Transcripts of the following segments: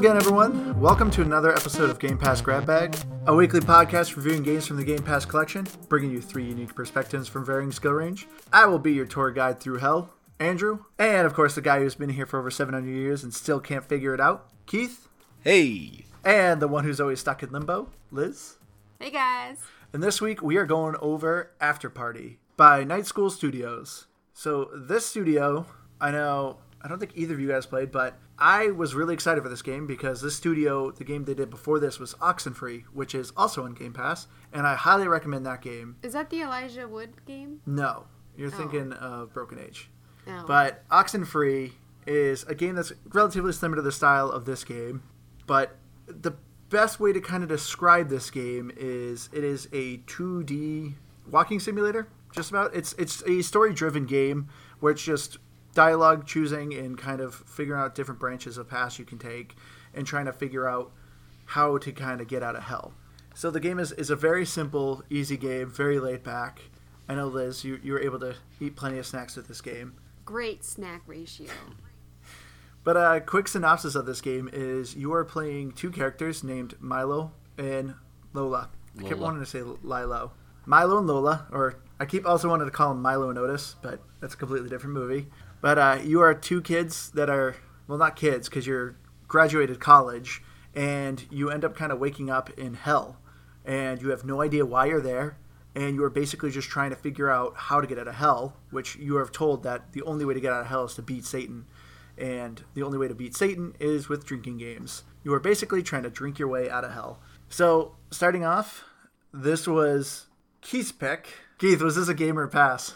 again, everyone. Welcome to another episode of Game Pass Grab Bag, a weekly podcast reviewing games from the Game Pass collection, bringing you three unique perspectives from varying skill range. I will be your tour guide through hell, Andrew, and of course, the guy who's been here for over 700 years and still can't figure it out, Keith, Hey. and the one who's always stuck in limbo, Liz. Hey guys. And this week we are going over Afterparty by Night School Studios. So this studio, I know I don't think either of you guys played, but I was really excited for this game because this studio, the game they did before this was Oxenfree, which is also on Game Pass, and I highly recommend that game. Is that the Elijah Wood game? No, you're oh. thinking of Broken Age. No. But Oxenfree is a game that's relatively similar to the style of this game, but the best way to kind of describe this game is it is a 2D walking simulator. Just about it's it's a story-driven game where it's just dialogue choosing and kind of figuring out different branches of paths you can take and trying to figure out how to kind of get out of hell. So the game is, is a very simple, easy game, very laid back. I know Liz, you, you were able to eat plenty of snacks with this game. Great snack ratio. But a quick synopsis of this game is you are playing two characters named Milo and Lola. I kept wanting to say Lilo. Milo and Lola, or I keep also wanted to call him Milo and Otis, but that's a completely different movie. But uh, you are two kids that are, well, not kids, because you're graduated college, and you end up kind of waking up in hell. And you have no idea why you're there, and you are basically just trying to figure out how to get out of hell, which you are told that the only way to get out of hell is to beat Satan and the only way to beat Satan is with drinking games. You are basically trying to drink your way out of hell. So, starting off, this was Keith's pick. Keith, was this a game or a pass?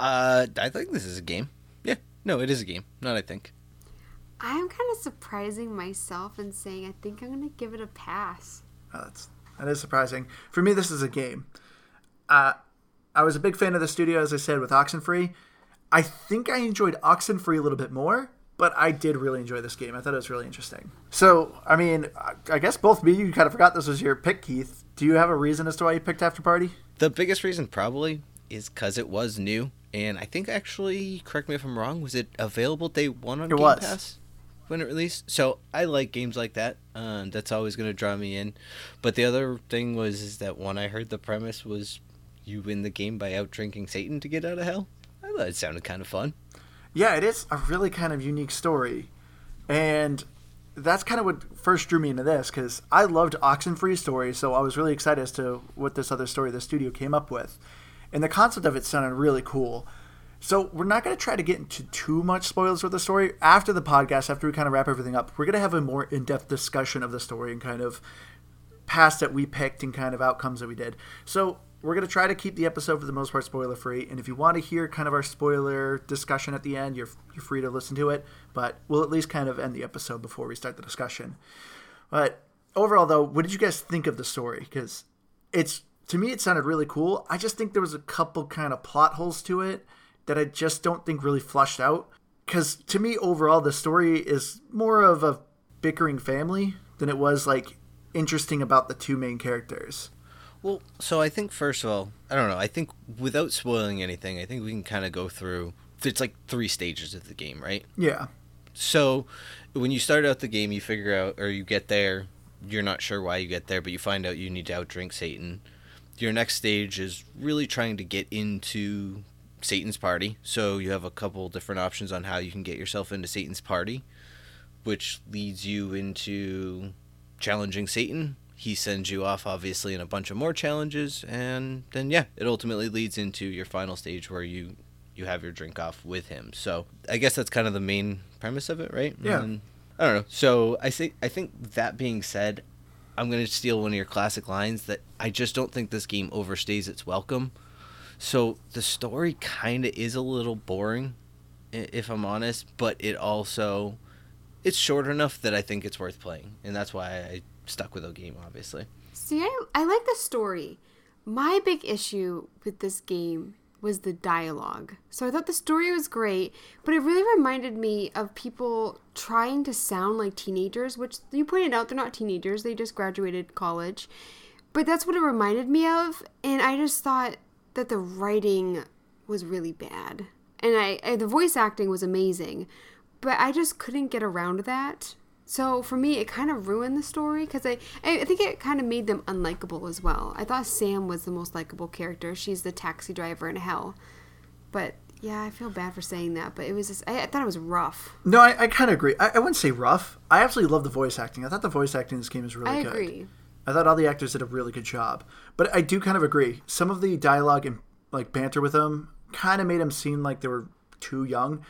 Uh, I think this is a game. Yeah. No, it is a game. Not I think. I'm kind of surprising myself and saying I think I'm going to give it a pass. Oh, that's that is surprising. For me, this is a game. Uh, I was a big fan of the studio, as I said, with Oxenfree. I think I enjoyed Oxenfree a little bit more, but I did really enjoy this game. I thought it was really interesting. So, I mean, I- I guess both of you, you kind of forgot this was your pick, Keith. Do you have a reason as to why you picked Afterparty? The biggest reason probably is because it was new, and I think actually, correct me if I'm wrong, was it available day one on It Game was. Pass when it released? So I like games like that. Uh, that's always going to draw me in. But the other thing was is that when I heard the premise was you win the game by out drinking Satan to get out of hell, I thought it sounded kind of fun. Yeah, it is a really kind of unique story. And that's kind of what first drew me into this because I loved Oxenfree stories, so I was really excited as to what this other story the studio came up with. And the concept of it sounded really cool. So we're not going to try to get into too much spoilers with the story. After the podcast, after we kind of wrap everything up, we're going to have a more in-depth discussion of the story and kind of past that we picked and kind of outcomes that we did. So we're going to try to keep the episode for the most part spoiler free. And if you want to hear kind of our spoiler discussion at the end, you're, you're free to listen to it. But we'll at least kind of end the episode before we start the discussion. But overall, though, what did you guys think of the story? Because it's to me, it sounded really cool. I just think there was a couple kind of plot holes to it that I just don't think really flushed out. Because to me, overall, the story is more of a bickering family than it was like interesting about the two main characters. Well, so I think first of all, I don't know. I think without spoiling anything, I think we can kind of go through. It's like three stages of the game, right? Yeah, So when you start out the game, you figure out, or you get there, you're not sure why you get there, but you find out you need to outdrink Satan. Your next stage is really trying to get into Satan's party. So you have a couple different options on how you can get yourself into Satan's party, which leads you into challenging Satan. He sends you off, obviously, in a bunch of more challenges, and then yeah, it ultimately leads into your final stage where you you have your drink off with him. So I guess that's kind of the main premise of it, right? Yeah. And I don't know. So I think I think that being said, I'm gonna steal one of your classic lines that I just don't think this game overstays its welcome. So the story kind of is a little boring, if I'm honest, but it also it's short enough that I think it's worth playing, and that's why I stuck with the game, obviously. See, I, I like the story. My big issue with this game was the dialogue. So I thought the story was great, but it really reminded me of people trying to sound like teenagers, which you pointed out they're not teenagers, they just graduated college. But that's what it reminded me of, and I just thought that the writing was really bad. And I, I the voice acting was amazing, but I just couldn't get around that. So for me, it kind of ruined the story because I, I think it kind of made them unlikable as well. I thought Sam was the most likable character. She's the taxi driver in hell, but yeah, I feel bad for saying that, but it was just, I, I thought it was rough. No, I, I kind of agree. I, I wouldn't say rough. I absolutely love the voice acting. I thought the voice acting in this game is really good. I good. agree. I thought all the actors did a really good job. But I do kind of agree. Some of the dialogue and like banter with them kind of made them seem like they were too young.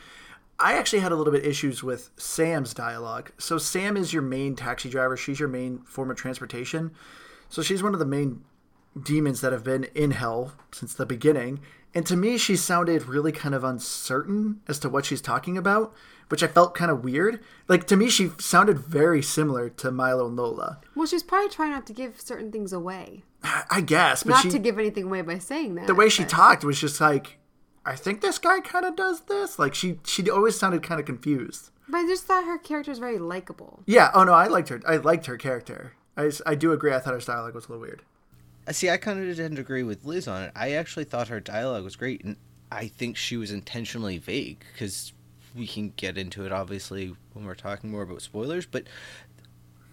I actually had a little bit issues with Sam's dialogue. So Sam is your main taxi driver. She's your main form of transportation. So she's one of the main demons that have been in hell since the beginning. And to me, she sounded really kind of uncertain as to what she's talking about, which I felt kind of weird. Like to me, she sounded very similar to Milo and Lola. Well, she's probably trying not to give certain things away. I guess, but Not she, to give anything away by saying that. the way she talked was just like, I think this guy kind of does this. Like she, she always sounded kind of confused. But I just thought her character was very likable. Yeah. Oh no, I liked her. I liked her character. I, I do agree. I thought her dialogue was a little weird. Uh, See, I kind of didn't agree with Liz on it. I actually thought her dialogue was great, and I think she was intentionally vague because we can get into it obviously when we're talking more about spoilers. But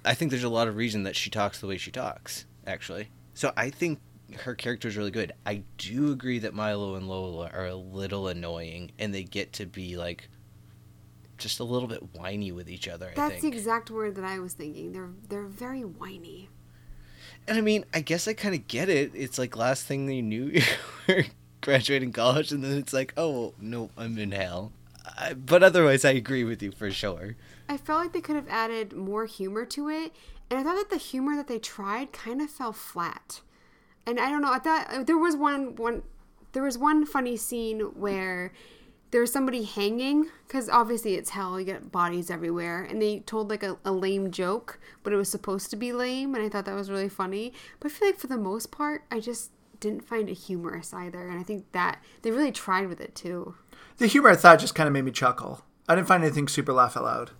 I think there's a lot of reason that she talks the way she talks, actually. So I think her character is really good. I do agree that Milo and Lola are a little annoying, and they get to be like just a little bit whiny with each other. I That's the exact word that I was thinking. They're they're very whiny. And I mean, I guess I kind of get it. It's like last thing you knew, you were graduating college, and then it's like, oh, no, I'm in hell. I, but otherwise, I agree with you for sure. I felt like they could have added more humor to it, and I thought that the humor that they tried kind of fell flat. And I don't know. I thought uh, there was one one there was one funny scene where there was somebody hanging because obviously it's hell. You get bodies everywhere, and they told like a, a lame joke, but it was supposed to be lame, and I thought that was really funny. But I feel like for the most part, I just didn't find it humorous either, and I think that they really tried with it too. The humor I thought just kind of made me chuckle. I didn't find anything super laugh out loud.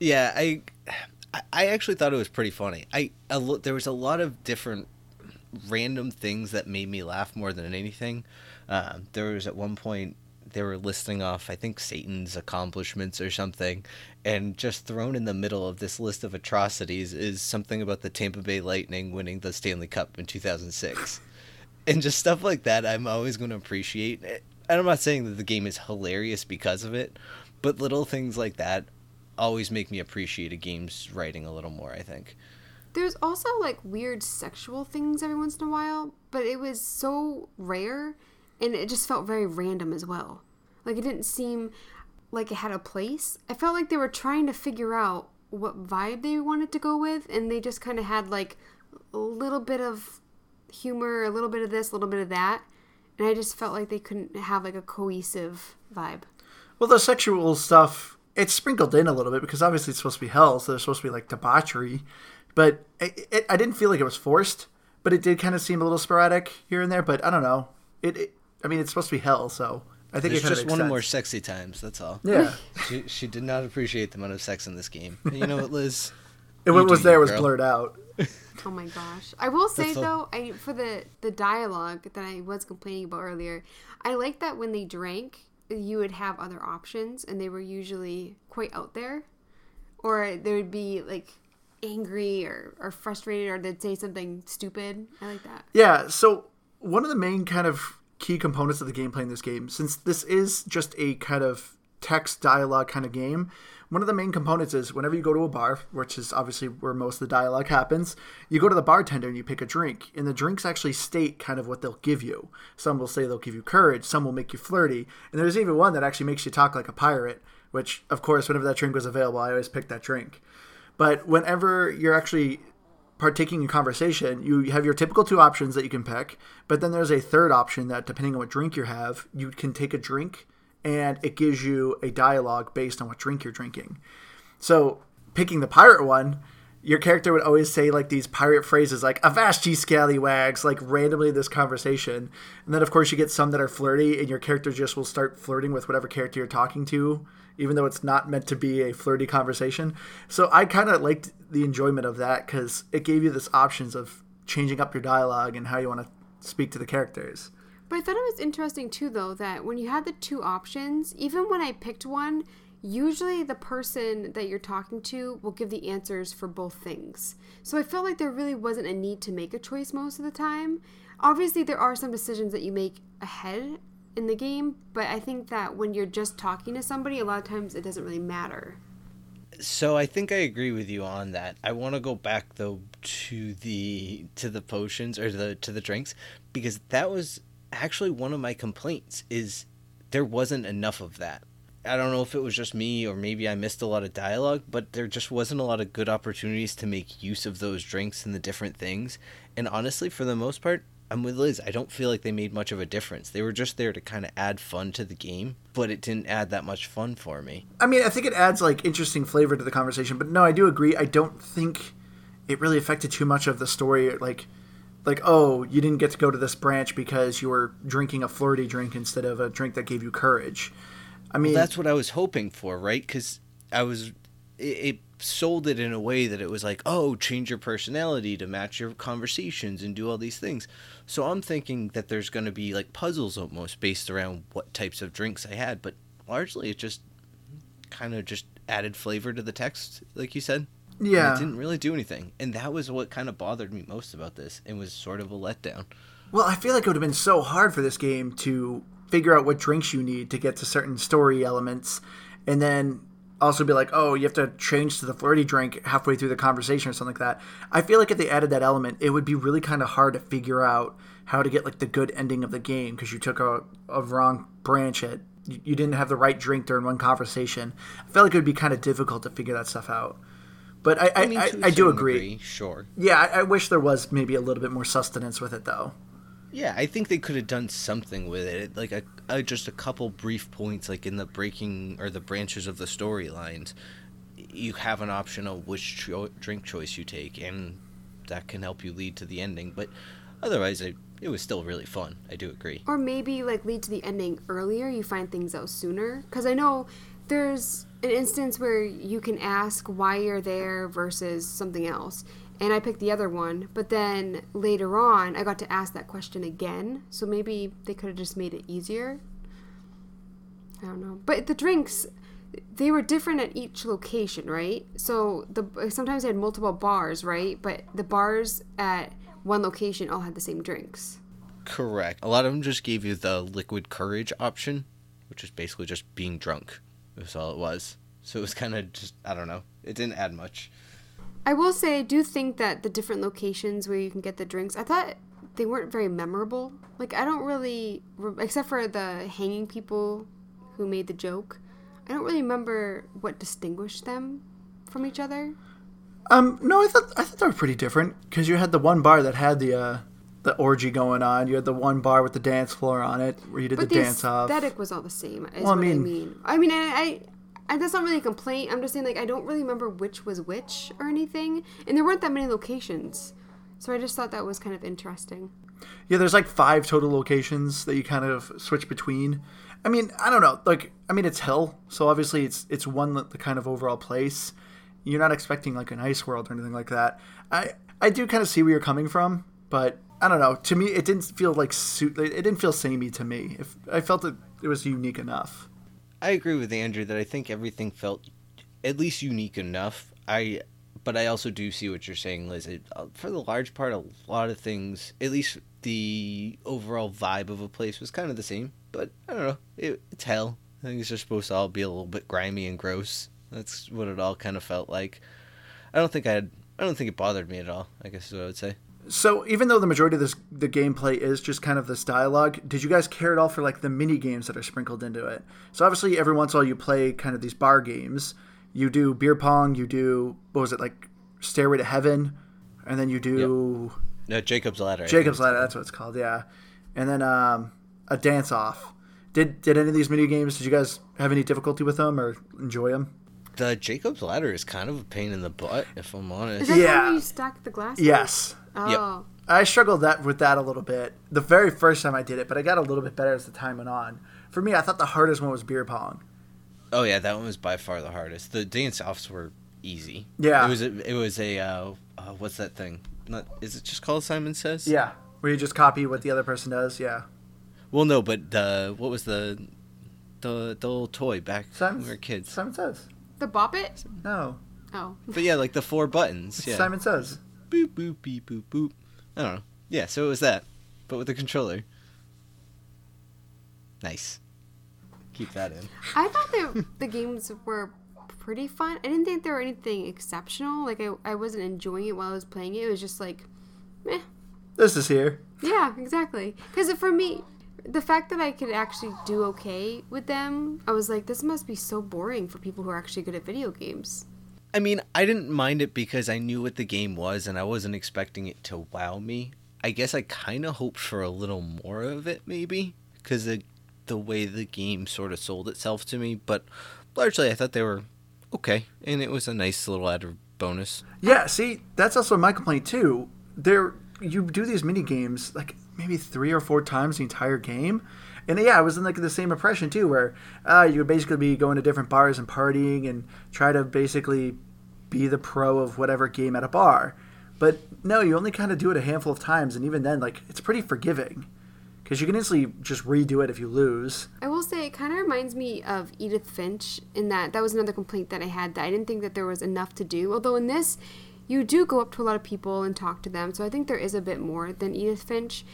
Yeah, I, I- I actually thought it was pretty funny. I a, lo- there was a lot of different random things that made me laugh more than anything. Um, there was at one point they were listing off, I think Satan's accomplishments or something, and just thrown in the middle of this list of atrocities is something about the Tampa Bay Lightning winning the Stanley Cup in 2006, and just stuff like that. I'm always going to appreciate. And I'm not saying that the game is hilarious because of it, but little things like that always make me appreciate a game's writing a little more. I think. There's also like weird sexual things every once in a while, but it was so rare and it just felt very random as well. Like it didn't seem like it had a place. I felt like they were trying to figure out what vibe they wanted to go with and they just kind of had like a little bit of humor, a little bit of this, a little bit of that. And I just felt like they couldn't have like a cohesive vibe. Well, the sexual stuff, it's sprinkled in a little bit because obviously it's supposed to be hell, so there's supposed to be like debauchery. But it, it, I didn't feel like it was forced, but it did kind of seem a little sporadic here and there. But I don't know. It, it I mean, it's supposed to be hell, so I think There's it just of one makes more sexy times. That's all. Yeah, she, she did not appreciate the amount of sex in this game. And you know what, Liz? and You what was there was girl. blurred out. Oh my gosh. I will say That's though, I for the the dialogue that I was complaining about earlier, I like that when they drank, you would have other options and they were usually quite out there. Or there would be like angry or, or frustrated or they'd say something stupid. I like that. Yeah, so one of the main kind of key components of the gameplay in this game, since this is just a kind of text dialogue kind of game, one of the main components is whenever you go to a bar, which is obviously where most of the dialogue happens, you go to the bartender and you pick a drink, and the drinks actually state kind of what they'll give you. Some will say they'll give you courage, some will make you flirty, and there's even one that actually makes you talk like a pirate, which, of course, whenever that drink was available, I always picked that drink. But whenever you're actually partaking in conversation, you have your typical two options that you can pick, but then there's a third option that depending on what drink you have, you can take a drink and it gives you a dialogue based on what drink you're drinking. So, picking the pirate one, your character would always say like these pirate phrases like "Avast ye scallywags!" like randomly this conversation, and then of course you get some that are flirty, and your character just will start flirting with whatever character you're talking to, even though it's not meant to be a flirty conversation. So I kind of liked the enjoyment of that because it gave you this options of changing up your dialogue and how you want to speak to the characters. But I thought it was interesting too, though, that when you had the two options, even when I picked one, usually the person that you're talking to will give the answers for both things. So I felt like there really wasn't a need to make a choice most of the time. Obviously, there are some decisions that you make ahead in the game, but I think that when you're just talking to somebody, a lot of times it doesn't really matter. So I think I agree with you on that. I want to go back though to the to the potions or the to the drinks because that was actually one of my complaints is there wasn't enough of that. I don't know if it was just me or maybe I missed a lot of dialogue, but there just wasn't a lot of good opportunities to make use of those drinks and the different things. And honestly, for the most part, I'm with Liz. I don't feel like they made much of a difference. They were just there to kind of add fun to the game, but it didn't add that much fun for me. I mean, I think it adds like interesting flavor to the conversation, but no, I do agree. I don't think it really affected too much of the story. Like, like oh, you didn't get to go to this branch because you were drinking a flirty drink instead of a drink that gave you courage. I mean, well, that's what I was hoping for, right? Because I was, it, it sold it in a way that it was like, oh, change your personality to match your conversations and do all these things. So I'm thinking that there's going to be like puzzles almost based around what types of drinks I had, but largely it just kind of just added flavor to the text, like you said. Yeah. And it didn't really do anything. And that was what kind of bothered me most about this. and was sort of a letdown. Well, I feel like it would have been so hard for this game to figure out what drinks you need to get to certain story elements and then also be like, oh, you have to change to the flirty drink halfway through the conversation or something like that. I feel like if they added that element, it would be really kind of hard to figure out how to get like the good ending of the game because you took a, a wrong branch at you didn't have the right drink during one conversation. I feel like it would be kind of difficult to figure that stuff out. But I, I, I, mean, I, I do agree. Degree, sure. Yeah, I, I wish there was maybe a little bit more sustenance with it, though. Yeah, I think they could have done something with it, like a, a, just a couple brief points, like in the breaking or the branches of the storylines. You have an option of which cho- drink choice you take, and that can help you lead to the ending. But otherwise, it, it was still really fun. I do agree. Or maybe like lead to the ending earlier. You find things out sooner, because I know there's an instance where you can ask why you're there versus something else and I picked the other one. But then later on, I got to ask that question again. So maybe they could have just made it easier. I don't know. But the drinks, they were different at each location, right? So the sometimes they had multiple bars, right? But the bars at one location all had the same drinks. Correct. A lot of them just gave you the liquid courage option, which is basically just being drunk. That's all it was. So it was kind of just I don't know. It didn't add much. I will say, I do think that the different locations where you can get the drinks, I thought they weren't very memorable. Like, I don't really, except for the hanging people who made the joke, I don't really remember what distinguished them from each other. Um, no, I thought I thought they were pretty different because you had the one bar that had the uh, the orgy going on. You had the one bar with the dance floor on it where you did but the, the dance off. aesthetic was all the same. Well, I mean, I mean, I mean, I, and that's not really a complaint. I'm just saying, like, I don't really remember which was which or anything. And there weren't that many locations. So I just thought that was kind of interesting. Yeah, there's like five total locations that you kind of switch between. I mean, I don't know. Like, I mean, it's hell, so obviously it's it's one the kind of overall place. You're not expecting like an ice world or anything like that. I I do kind of see where you're coming from, but I don't know. To me, it didn't feel like suit. It didn't feel samey to me. If I felt that it was unique enough. I agree with Andrew that I think everything felt at least unique enough. I but I also do see what you're saying, Liz. It, uh, for the large part, a lot of things, at least the overall vibe of a place was kind of the same. But I don't know. It, it's hell. I think it's just supposed to all be a little bit grimy and gross. That's what it all kind of felt like. I don't think I had. I don't think it bothered me at all. I guess is what I would say. So even though the majority of this the gameplay is just kind of this dialogue, did you guys care at all for like the mini games that are sprinkled into it? So obviously every once in a while you play kind of these bar games. You do beer pong, you do what was it like Stairway to Heaven, and then you do yep. no Jacob's Ladder. Jacob's Ladder, that's what it's called, yeah. And then um, a dance off. Did did any of these mini games? Did you guys have any difficulty with them or enjoy them? The Jacob's Ladder is kind of a pain in the butt, if I'm honest. Is that yeah. where you stack the glasses? Yes. Oh. Yep. I struggled that with that a little bit the very first time I did it, but I got a little bit better as the time went on. For me, I thought the hardest one was beer pong. Oh yeah, that one was by far the hardest. The dance offs were easy. Yeah, it was a, it was a uh, uh, what's that thing? Not is it just called Simon Says? Yeah, where you just copy what the other person does. Yeah. Well, no, but the what was the The the little toy back Simon, when we were kids. Simon Says. The Bop It? No. Oh. But yeah, like the four buttons. Yeah. Simon Says. Boop boop beep boop boop. I don't know. Yeah, so it was that, but with the controller. Nice. Keep that in. I thought that the games were pretty fun. I didn't think there were anything exceptional. Like I, I wasn't enjoying it while I was playing it. It was just like, meh. This is here. Yeah, exactly. Because for me, the fact that I could actually do okay with them, I was like, this must be so boring for people who are actually good at video games. I mean, I didn't mind it because I knew what the game was and I wasn't expecting it to wow me. I guess I kind of hoped for a little more of it, maybe, because the, the way the game sort of sold itself to me. But largely, I thought they were okay, and it was a nice little added bonus. Yeah, see, that's also my complaint too. There, you do these mini games like maybe three or four times the entire game, and yeah, I was in like the same impression too, where uh, you would basically be going to different bars and partying and try to basically be the pro of whatever game at a bar. But no, you only kind of do it a handful of times, and even then, like it's pretty forgiving because you can instantly just redo it if you lose. I will say it kind of reminds me of Edith Finch in that that was another complaint that I had that I didn't think that there was enough to do. Although in this, you do go up to a lot of people and talk to them, so I think there is a bit more than Edith Finch.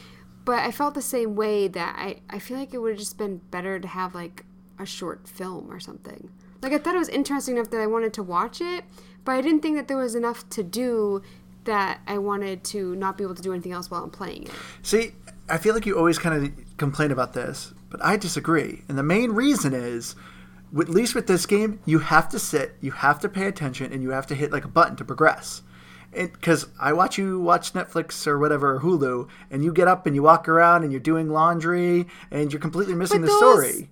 But I felt the same way that I, I feel like it would have just been better to have like a short film or something. Like I thought it was interesting enough that I wanted to watch it, but I didn't think that there was enough to do that I wanted to not be able to do anything else while I'm playing it. See, I feel like you always kind of complain about this, but I disagree. And the main reason is, at least with this game, you have to sit, you have to pay attention, and you have to hit like a button to progress. Because I watch you watch Netflix or whatever, Hulu, and you get up and you walk around and you're doing laundry and you're completely missing But the story.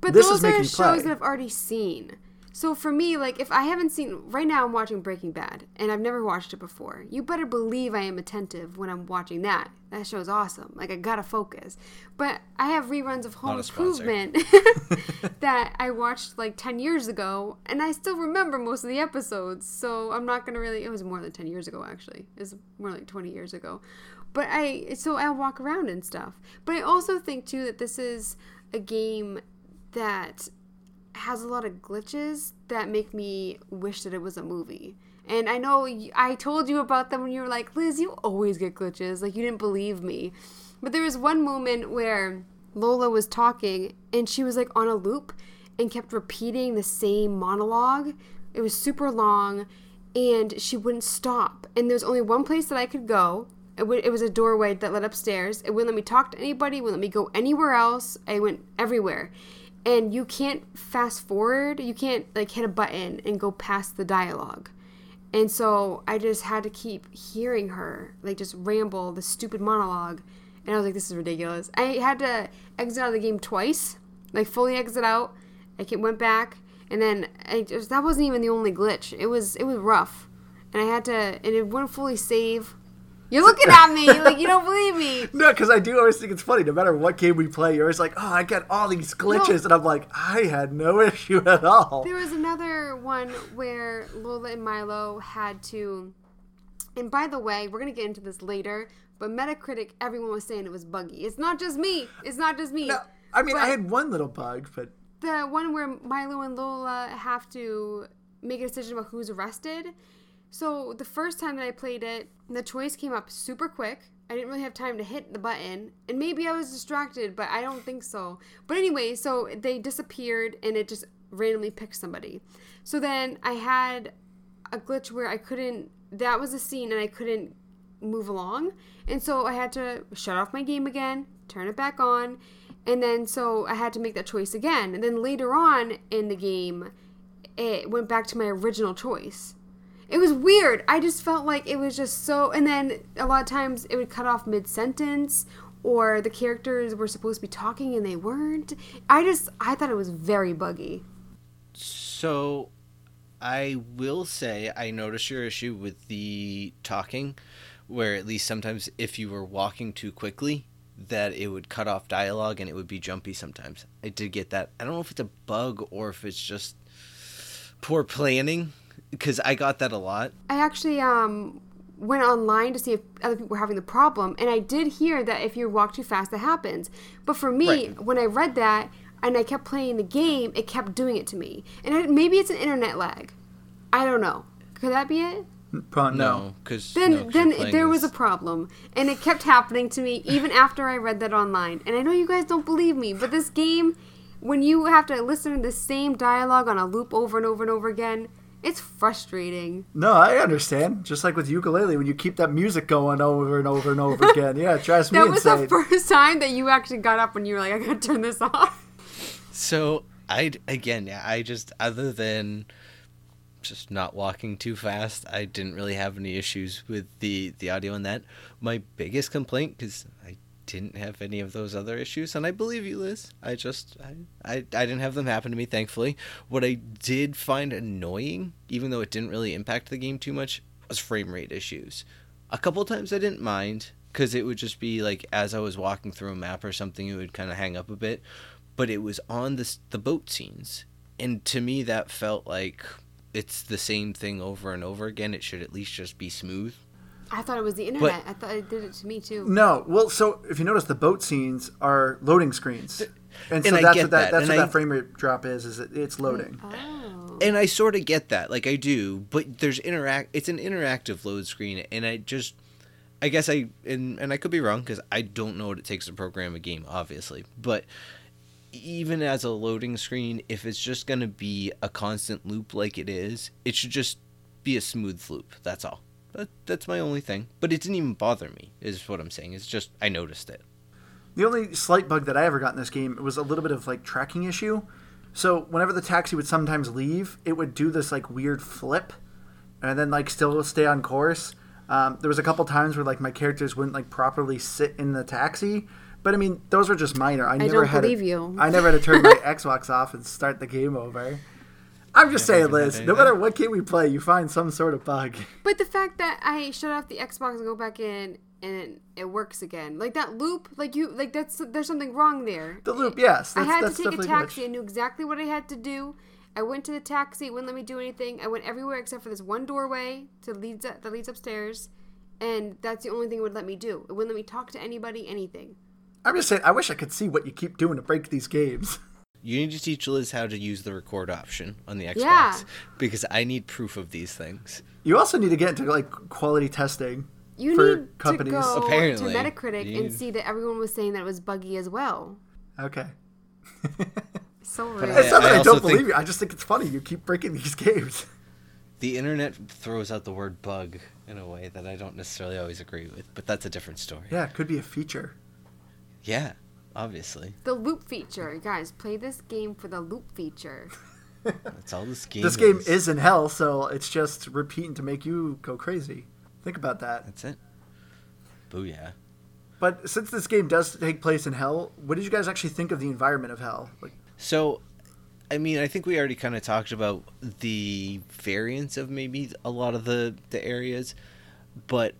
But This is those are making shows play. that I've already seen. So for me, like if I haven't seen right now, I'm watching Breaking Bad, and I've never watched it before. You better believe I am attentive when I'm watching that. That show's awesome. Like I gotta focus. But I have reruns of Home Not a sponsor. Improvement that I watched like ten years ago, and I still remember most of the episodes. So I'm not gonna really. It was more than ten years ago, actually. It was more like twenty years ago. But I so I walk around and stuff. But I also think too that this is a game that has a lot of glitches that make me wish that it was a movie. And I know I told you about them when you were like, Liz, you always get glitches. Like, you didn't believe me. But there was one moment where Lola was talking and she was like on a loop and kept repeating the same monologue. It was super long and she wouldn't stop. And there was only one place that I could go. It, w- it was a doorway that led upstairs. It wouldn't let me talk to anybody, wouldn't let me go anywhere else. I went everywhere and you can't fast forward you can't like hit a button and go past the dialogue. And so i just had to keep hearing her like just ramble the stupid monologue. And i was like this is ridiculous. I had to exit out of the game twice like fully exit out. I went back. And then I just, that wasn't even the only glitch. It was it was rough. And i had to and it wouldn't fully save you're looking at me like you don't believe me No, because I do always think it's funny. No matter what game we play, you're always like, "Oh, I got all these glitches," and I'm like, "I had no issue at all." There was another one where Lola and Milo had to. And by the way, we're gonna get into this later, but Metacritic, everyone was saying it was buggy. It's not just me. It's not just me. No, I mean, I had one little bug, but the one where Milo and Lola have to make a decision about who's arrested. So the first time that I played it, the choice came up super quick. I didn't really have time to hit the button, and maybe I was distracted, but I don't think so. But anyway, so they disappeared and it just randomly picked somebody. So then I had a glitch where I couldn't that was a scene and I couldn't move along. And so I had to shut off my game again, turn it back on, and then so I had to make that choice again. And then later on in the game, it went back to my original choice. It was weird. I just felt like it was just so. And then a lot of times it would cut off mid sentence, or the characters were supposed to be talking and they weren't. I just, I thought it was very buggy. So, I will say I noticed your issue with the talking, where at least sometimes if you were walking too quickly, that it would cut off dialogue and it would be jumpy sometimes. I did get that. I don't know if it's a bug or if it's just poor planning, because I got that a lot. I actually um went online to see if other people were having the problem, and I did hear that if you walk too fast, that happens. But for me, Right. when I read that, and I kept playing the game, it kept doing it to me. And it, maybe it's an internet lag. I don't know. Could that be it? Probably no. No, because Then then there was a problem, and it kept happening to me even after I read that online. And I know you guys don't believe me, but this game, when you have to listen to the same dialogue on a loop over and over and over again, it's frustrating. No, I understand. Just like with ukulele, when you keep that music going over and over and over again, yeah, it drives me That was insane. the first time that you actually got up when you were like, I gotta turn this off. So I again, yeah, I just other than just not walking too fast, I didn't really have any issues with the the audio in that. My biggest complaint because I didn't have any of those other issues, and I believe you, Liz. I just I, I I didn't have them happen to me, thankfully. What I did find annoying, even though it didn't really impact the game too much, was frame rate issues. A couple times I didn't mind because it would just be like as I was walking through a map or something, it would kind of hang up a bit. But it was on the the boat scenes, and to me that felt like it's the same thing over and over again. It should at least just be smooth. I thought it was the internet. I thought it did it to me too. No, well, so if you notice, the boat scenes are loading screens, and so And I that's get what that, that, that's and what I- that frame rate drop is. Is it, it's loading. Oh. and I sort of get that, like I do, but there's interact. It's an interactive load screen, and I just, I guess I and and I could be wrong because I don't know what it takes to program a game, obviously. But even as a loading screen, if it's just gonna be a constant loop like it is, it should just be a smooth loop. That's all. That, that's my only thing. But it didn't even bother me. Is what I'm saying. It's just I noticed it. The only slight bug that I ever got in this game was a little bit of like tracking issue. So whenever the taxi would sometimes leave, it would do this like weird flip, and then like still stay on course. Um, there was a couple times where like my characters wouldn't like properly sit in the taxi, but I mean those were just minor. I, never don't had believe to, you. I never had to turn my Xbox off and start the game over. I'm just saying, never Liz. No matter what game we play, you find some sort of bug. But the fact that I shut off the Xbox and go back in and it works again, like that loop, like you, like that's there's something wrong there. The loop, yes, I had that's to take a taxi. glitch. I knew exactly what I had to do. I went to the taxi. It wouldn't let me do anything. I went everywhere except for this one doorway to leads that leads upstairs, and that's the only thing it would let me do. It wouldn't let me talk to anybody, anything. I'm just saying. I wish I could see what you keep doing to break these games. You need to teach Liz how to use the record option on the Xbox Yeah. because I need proof of these things. You also need to get into like quality testing. You For need companies. to go Apparently, to Metacritic you- and see that everyone was saying that it was buggy as well. Okay. So But rude. It's not I that I, also don't think- believe you. I just think it's funny. You keep breaking these games. The internet throws out the word bug in a way that I don't necessarily always agree with, but that's a different story. Yeah, it could be a feature. Yeah, obviously. the loop feature, guys, play this game for the loop feature. That's all this game This game is in hell, so it's just repeating to make you go crazy. Think about that. That's it. Booyah. But since this game does take place in hell, what did you guys actually think of the environment of hell? Like, So, I mean, I think we already kind of talked about the variance of maybe a lot of the, the areas, but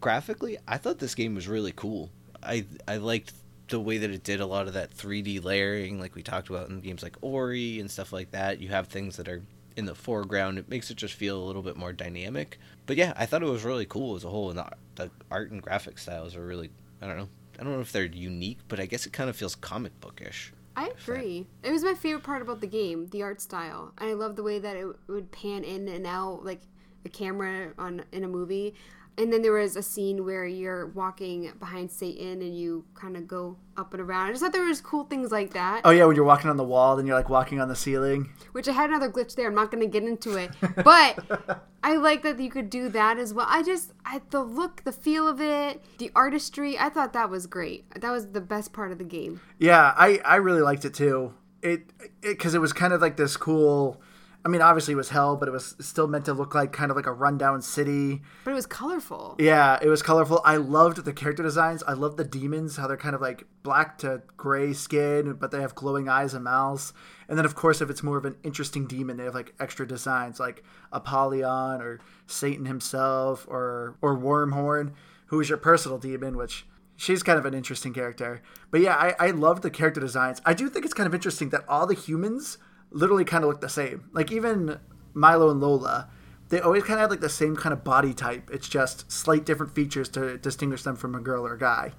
graphically, I thought this game was really cool. I I liked the way that it did a lot of that 3D layering, like we talked about in games like Ori and stuff like that. You have things that are in the foreground. It makes it just feel a little bit more dynamic. But yeah, I thought it was really cool as a whole, and the, the art and graphic styles are really I don't know. I don't know if they're unique, but I guess it kind of feels comic bookish. I agree. It was my favorite part about the game, the art style. And I love the way that it would pan in and out like a camera on in a movie. And then there was a scene where you're walking behind Satan and you kind of go up and around. I just thought there was cool things like that. oh yeah, when you're walking on the wall, then you're like walking on the ceiling. Which I had another glitch there. I'm not going to get into it, but I like that you could do that as well. I just, I the look, the feel of it, the artistry. I thought that was great. That was the best part of the game. Yeah, I I really liked it too. It because it, was kind of like this cool. I mean, obviously it was hell, but it was still meant to look like kind of like a rundown city. But it was colorful. Yeah, it was colorful. I loved the character designs. I loved the demons, how they're kind of like black to gray skin, but they have glowing eyes and mouths. And then, of course, if it's more of an interesting demon, they have like extra designs, like Apollyon or Satan himself or or Wormhorn, who is your personal demon, which she's kind of an interesting character. But yeah, I, I love the character designs. I do think it's kind of interesting that all the humans literally kind of look the same. Like even Milo and Lola, they always kind of have like the same kind of body type. It's just slight different features to distinguish them from a girl or a guy.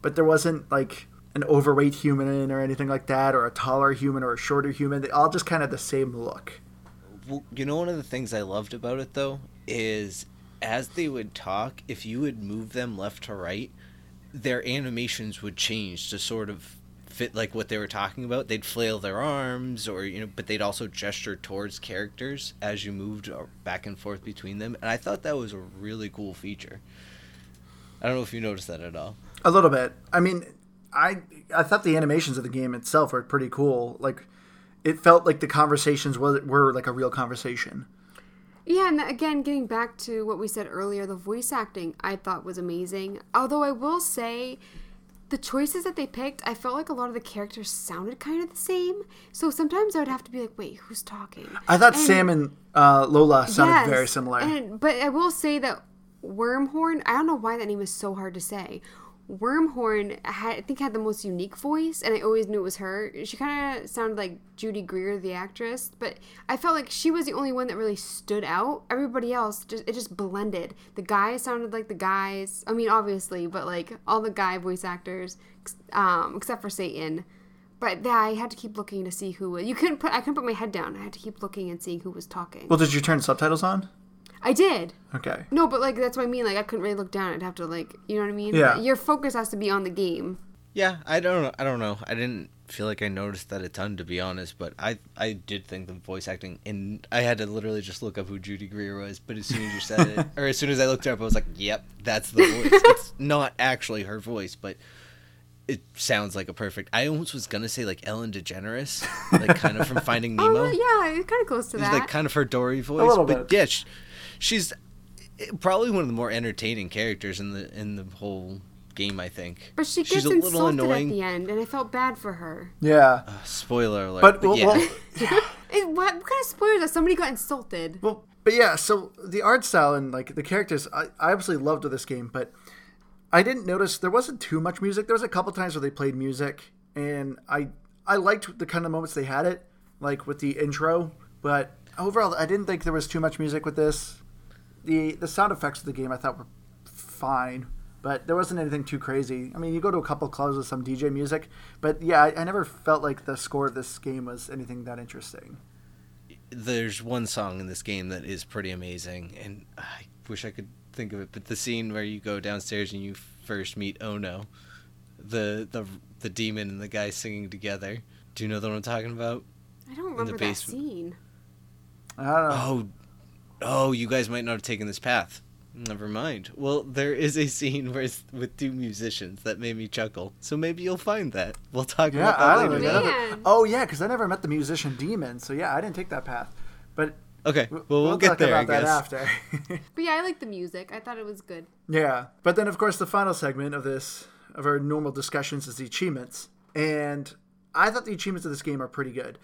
But there wasn't like an overweight human or anything like that, or a taller human or a shorter human. They all just kind of the same look. Well, you know, one of the things I loved about it though is as they would talk, if you would move them left to right, their animations would change to sort of fit like what they were talking about. They'd flail their arms, or you know, but they'd also gesture towards characters as you moved back and forth between them. And I thought that was a really cool feature. I don't know if you noticed that at all. A little bit. I mean, I I thought the animations of the game itself were pretty cool. Like, it felt like the conversations were were like a real conversation. Yeah, and again, getting back to what we said earlier, the voice acting I thought was amazing. Although I will say, the choices that they picked, I felt like a lot of the characters sounded kind of the same. So sometimes I would have to be like, wait, who's talking? I thought Sam and uh, Lola sounded Yes, very similar. And, but I will say that Wormhorn, I don't know why that name is so hard to say. Wormhorn, had, I think, had the most unique voice, and I always knew it was her. She kind of sounded like Judy Greer, the actress, but I felt like she was the only one that really stood out. Everybody else, just it just blended. The guys sounded like the guys. I mean, obviously, but like all the guy voice actors, um, except for Satan. But yeah, I had to keep looking to see who. Was. You couldn't put. I couldn't put my head down. I had to keep looking and seeing who was talking. well, did you turn subtitles on? I did. Okay. No, but like that's what I mean. Like I couldn't really look down. I'd have to like, you know what I mean? Yeah. Your focus has to be on the game. Yeah, I don't know. I don't know. I didn't feel like I noticed that a ton to be honest, but I I did think the voice acting and I had to literally just look up who Judy Greer was, but as soon as you said it or as soon as I looked her up I was like, "Yep, that's the voice." it's not actually her voice, but it sounds like a perfect. I almost was going to say like Ellen DeGeneres, like kind of from Finding oh, Nemo. Oh yeah, it's kind of close to It's that. like kind of her Dory voice, little but bit. yeah, sh she's probably one of the more entertaining characters in the in the whole game. I think. but she she's gets insulted at the end, and I felt bad for her. Yeah. Uh, spoiler alert. But, But, well, yeah, well, It, what, what kind of spoilers that somebody got insulted? Well, but yeah, so the art style and like the characters, I, I absolutely loved this game, but I didn't notice there wasn't too much music. There was a couple times where they played music, and I I liked the kind of moments they had it, like with the intro. But overall, I didn't think there was too much music with this. The The sound effects of the game I thought were fine, but there wasn't anything too crazy. I mean, you go to a couple clubs with some DJ music, but yeah, I, I never felt like the score of this game was anything that interesting. there's one song in this game that is pretty amazing, and I wish I could think of it. But the scene where you go downstairs and you first meet Ono, the the the demon and the guy singing together. Do you know the one I'm talking about? I don't the remember that basement. scene. I don't know. Oh, oh, you guys might not have taken this path. Never mind. Well, there is a scene where it's with two musicians that made me chuckle. So maybe you'll find that. We'll talk Yeah, about that later. Man. Never- oh yeah, because I never met the musician demon. So yeah, I didn't take that path. But Okay, well we'll, get talk there. I about that guess. after. But yeah, I like the music. I thought it was good. yeah, but then of course the final segment of this of our normal discussions is the achievements, and I thought the achievements of this game are pretty good.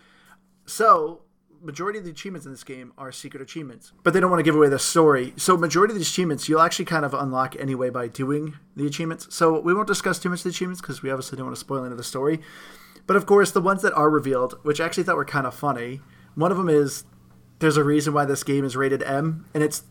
So majority of the achievements in this game are secret achievements, but they don't want to give away the story. So majority of the achievements you'll actually kind of unlock anyway by doing the achievements. So we won't discuss too much of the achievements because we obviously don't want to spoil any of the story. But of course, the ones that are revealed, which I actually thought were kind of funny, one of them is there's a reason why this game is rated M, and it's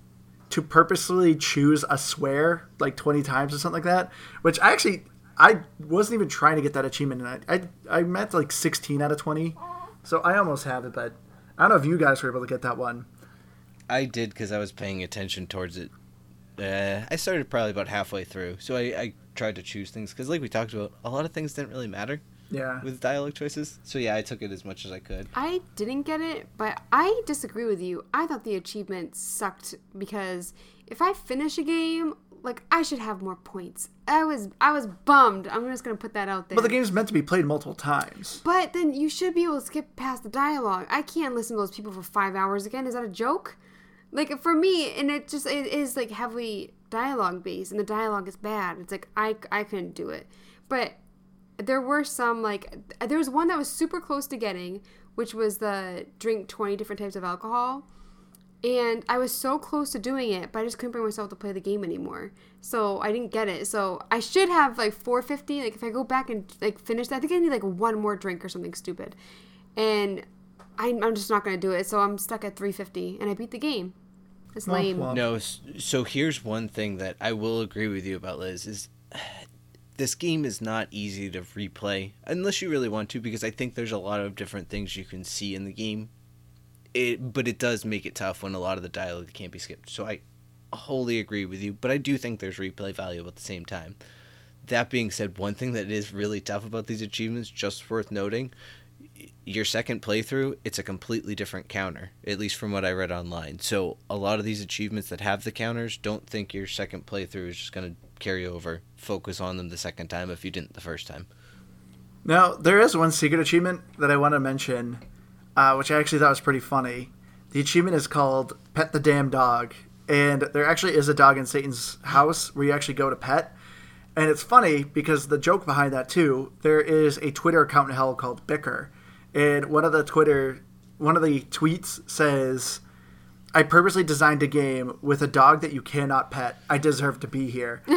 to purposely choose a swear like 20 times or something like that. Which I actually I wasn't even trying to get that achievement, and I I, I met like 16 out of 20, so I almost have it, but I don't know if you guys were able to get that one. I did because I was paying attention towards it. Uh, I started probably about halfway through, so I, I tried to choose things because, like we talked about, a lot of things didn't really matter Yeah. with dialogue choices. So yeah, I took it as much as I could. I didn't get it, but I disagree with you. I thought the achievement sucked because if I finish a game, like I should have more points. I was I was bummed. I'm just gonna put that out there. But the game's meant to be played multiple times. But then you should be able to skip past the dialogue. I can't listen to those people for five hours again. Is that a joke? Like for me, and it just it is like heavily dialogue based, and the dialogue is bad. It's like I I couldn't do it. But there were some like there was one that was super close to getting, which was the drink twenty different types of alcohol. And I was so close to doing it, but I just couldn't bring myself to play the game anymore. So I didn't get it. So I should have like 450. Like if I go back and like finish that, I think I need like one more drink or something stupid. And I'm, I'm just not gonna do it. So I'm stuck at 350, and I beat the game. It's Well, lame. well. No, so here's one thing that I will agree with you about, Liz. Is this game is not easy to replay unless you really want to because I think there's a lot of different things you can see in the game. It but it does make it tough when a lot of the dialogue can't be skipped. So I wholly agree with you, but I do think there's replay value at the same time. That being said, one thing that is really tough about these achievements, just worth noting, your second playthrough, it's a completely different counter, at least from what I read online. So a lot of these achievements that have the counters, don't think your second playthrough is just going to carry over. Focus on them the second time if you didn't the first time. Now, there is one secret achievement that I want to mention, uh, which I actually thought was pretty funny. The achievement is called Pet the Damn Dog. And there actually is a dog in Satan's house where you actually go to pet. And it's funny because the joke behind that, too, there is a Twitter account in hell called Bicker. And one of the Twitter, one of the tweets says, I purposely designed a game with a dog that you cannot pet. I deserve to be here.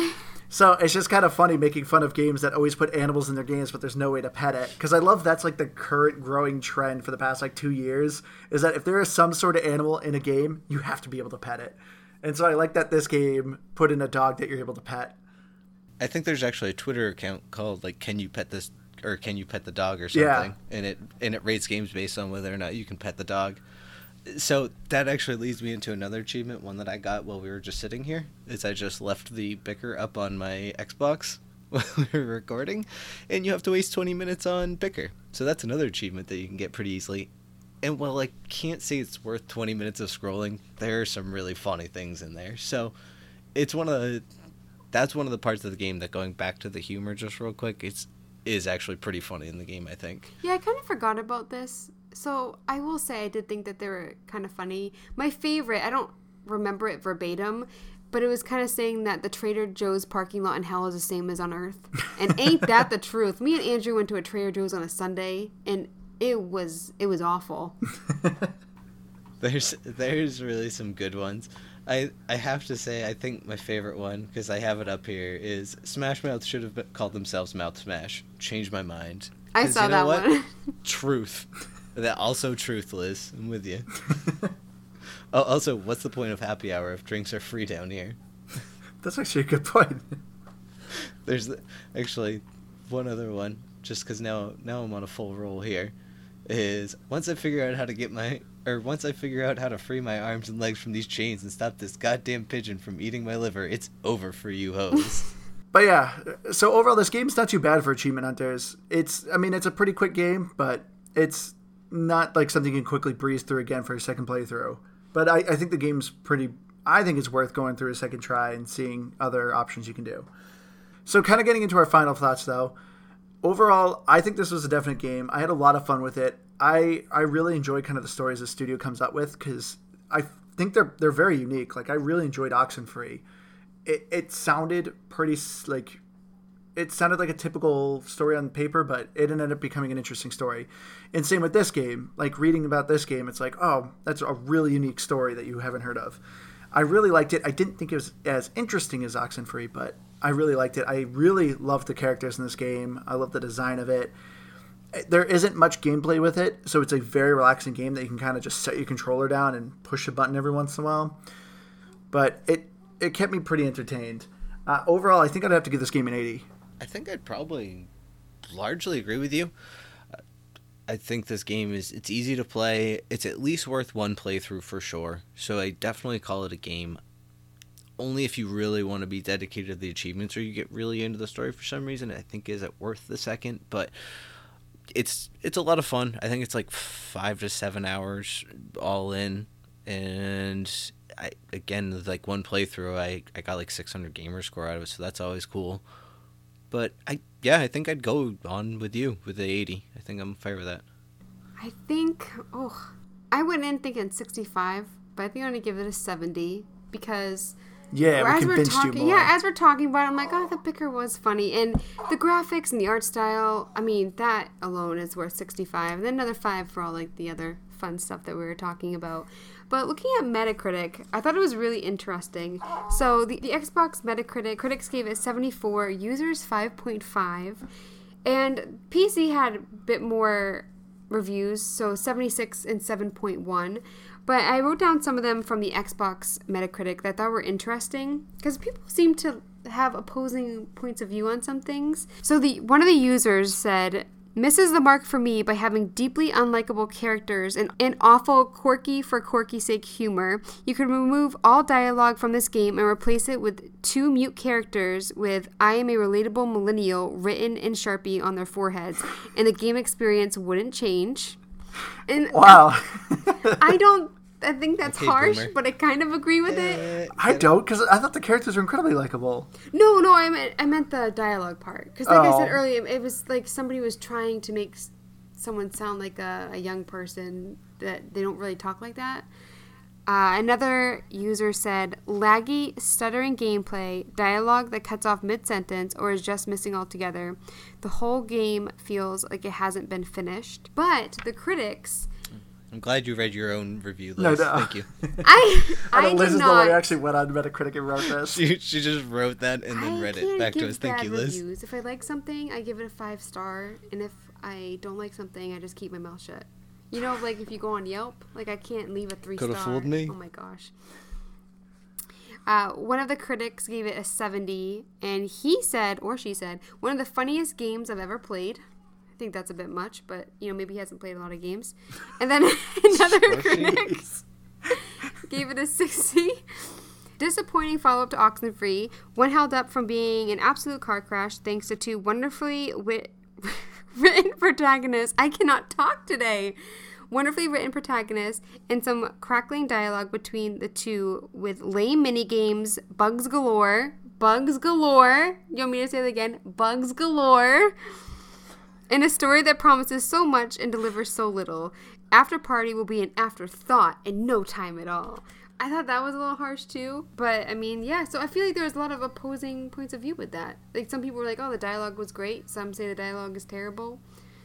so it's just kind of funny making fun of games that always put animals in their games, but there's no way to pet it. Because I love that's like the current growing trend for the past like two years is that if there is some sort of animal in a game, you have to be able to pet it. And so I like that this game put in a dog that you're able to pet. I think there's actually a Twitter account called like "Can you pet this?" or "Can you pet the dog?" or something, yeah. and it and it rates games based on whether or not you can pet the dog. So that actually leads me into another achievement, one that I got while we were just sitting here. Is I just left the bicker up on my Xbox while we were recording, and you have to waste 20 minutes on bicker. So that's another achievement that you can get pretty easily. And while I can't say it's worth 20 minutes of scrolling, there are some really funny things in there. So it's one of the that's one of the parts of the game that going back to the humor just real quick, it's is actually pretty funny in the game, I think. Yeah, I kind of forgot about this. So I will say I did think that they were kind of funny. My favorite, I don't remember it verbatim, but it was kind of saying that the Trader Joe's parking lot in hell is the same as on Earth. And ain't that the truth? Me and Andrew went to a Trader Joe's on a Sunday, and it was it was awful. there's there's really some good ones. I I have to say I think my favorite one because I have it up here is Smash Mouth should have called themselves Mouth Smash. Changed my mind. I saw you know that what? one. Truth. That also truth, Liz. I'm with you. oh, also, what's the point of happy hour if drinks are free down here? That's actually a good point. There's actually one other one, just because now now I'm on a full roll here. Is once I figure out how to get my or once I figure out how to free my arms and legs from these chains and stop this goddamn pigeon from eating my liver, it's over for you hoes. but yeah, so overall, this game's not too bad for achievement hunters. It's, I mean, it's a pretty quick game, but it's not like something you can quickly breeze through again for a second playthrough. But I, I think the game's pretty. I think it's worth going through a second try and seeing other options you can do. So, kind of getting into our final thoughts, though. Overall, I think this was a definite game. I had a lot of fun with it. I I really enjoy kind of the stories the studio comes up with because I think they're they're very unique. Like I really enjoyed Oxenfree. It it sounded pretty like it sounded like a typical story on paper, but it ended up becoming an interesting story. And same with this game. Like reading about this game, it's like, oh, that's a really unique story that you haven't heard of. I really liked it. I didn't think it was as interesting as Oxenfree, but I really liked it. I really loved the characters in this game. I love the design of it there isn't much gameplay with it, so it's a very relaxing game that you can kind of just set your controller down and push a button every once in a while. But it it kept me pretty entertained. Uh, overall, I think I'd have to give this game an 80. I think I'd probably largely agree with you. I think this game is it's easy to play. It's at least worth one playthrough for sure. So I definitely call it a game. Only if you really want to be dedicated to the achievements or you get really into the story for some reason. I think is it worth the second, but it's it's a lot of fun. I think it's like five to seven hours all in, and I again like one playthrough, I I got like six hundred gamer score out of it, so that's always cool. But I yeah, I think I'd go on with you with the eighty. I think I'm fine with that. I think oh, I went in thinking sixty five, but I think I'm gonna give it a seventy because yeah, we as convinced we're talking, you more. Yeah, as we're talking about it, I'm like, oh, the bicker was funny. And the graphics and the art style, I mean, that alone is worth 65. And then another 5 for all, like, the other fun stuff that we were talking about. But looking at Metacritic, I thought it was really interesting. So the, the Xbox Metacritic, critics gave it 74, users 5.5. And PC had a bit more reviews, so 76 and 7.1. But I wrote down some of them from the Xbox Metacritic that I thought were interesting because people seem to have opposing points of view on some things. So the one of the users said misses the mark for me by having deeply unlikable characters and, an awful quirky for quirky sake humor. You can remove all dialogue from this game and replace it with two mute characters with I am a relatable millennial written in Sharpie on their foreheads, and the game experience wouldn't change. And Wow. I don't I think that's Okay, harsh, boomer. but I kind of agree with it. Uh, I don't, because I thought the characters were incredibly likable. No, no, I meant I meant the dialogue part because, like I said Oh. earlier, it was like somebody was trying to make someone sound like a, a young person that they don't really talk like that. Uh, another user said laggy, stuttering gameplay, dialogue that cuts off mid sentence or is just missing altogether. The whole game feels like it hasn't been finished. But the critics, I'm glad you read your own review, No, Liz. no. Thank you. I I I know Liz did is the one who not. actually went on Metacritic and wrote this. She, she just wrote that and then I read it back to us. Thank you, Liz. Reviews. If I like something, I give it a five star, and if I don't like something, I just keep my mouth shut. You know, like if you go on Yelp, like I can't leave a three Coulda star. fooled me. Oh my gosh. Uh, one of the critics gave it a 70, and he said, or she said, one of the funniest games I've ever played. I think that's a bit much, but you know, maybe he hasn't played a lot of games. And then another critic gave it a 60. Disappointing follow up to Oxenfree, one held up from being an absolute car crash thanks to two wonderfully wit- written protagonists. I cannot talk today. Wonderfully written protagonists and some crackling dialogue between the two with lame mini games, bugs galore, bugs galore. You want me to say it again? Bugs galore. In a story that promises so much and delivers so little, Afterparty will be an afterthought in no time at all. I thought that was a little harsh too, but I mean, yeah. So I feel like there's a lot of opposing points of view with that. Like some people were like, "Oh, the dialogue was great." Some say the dialogue is terrible.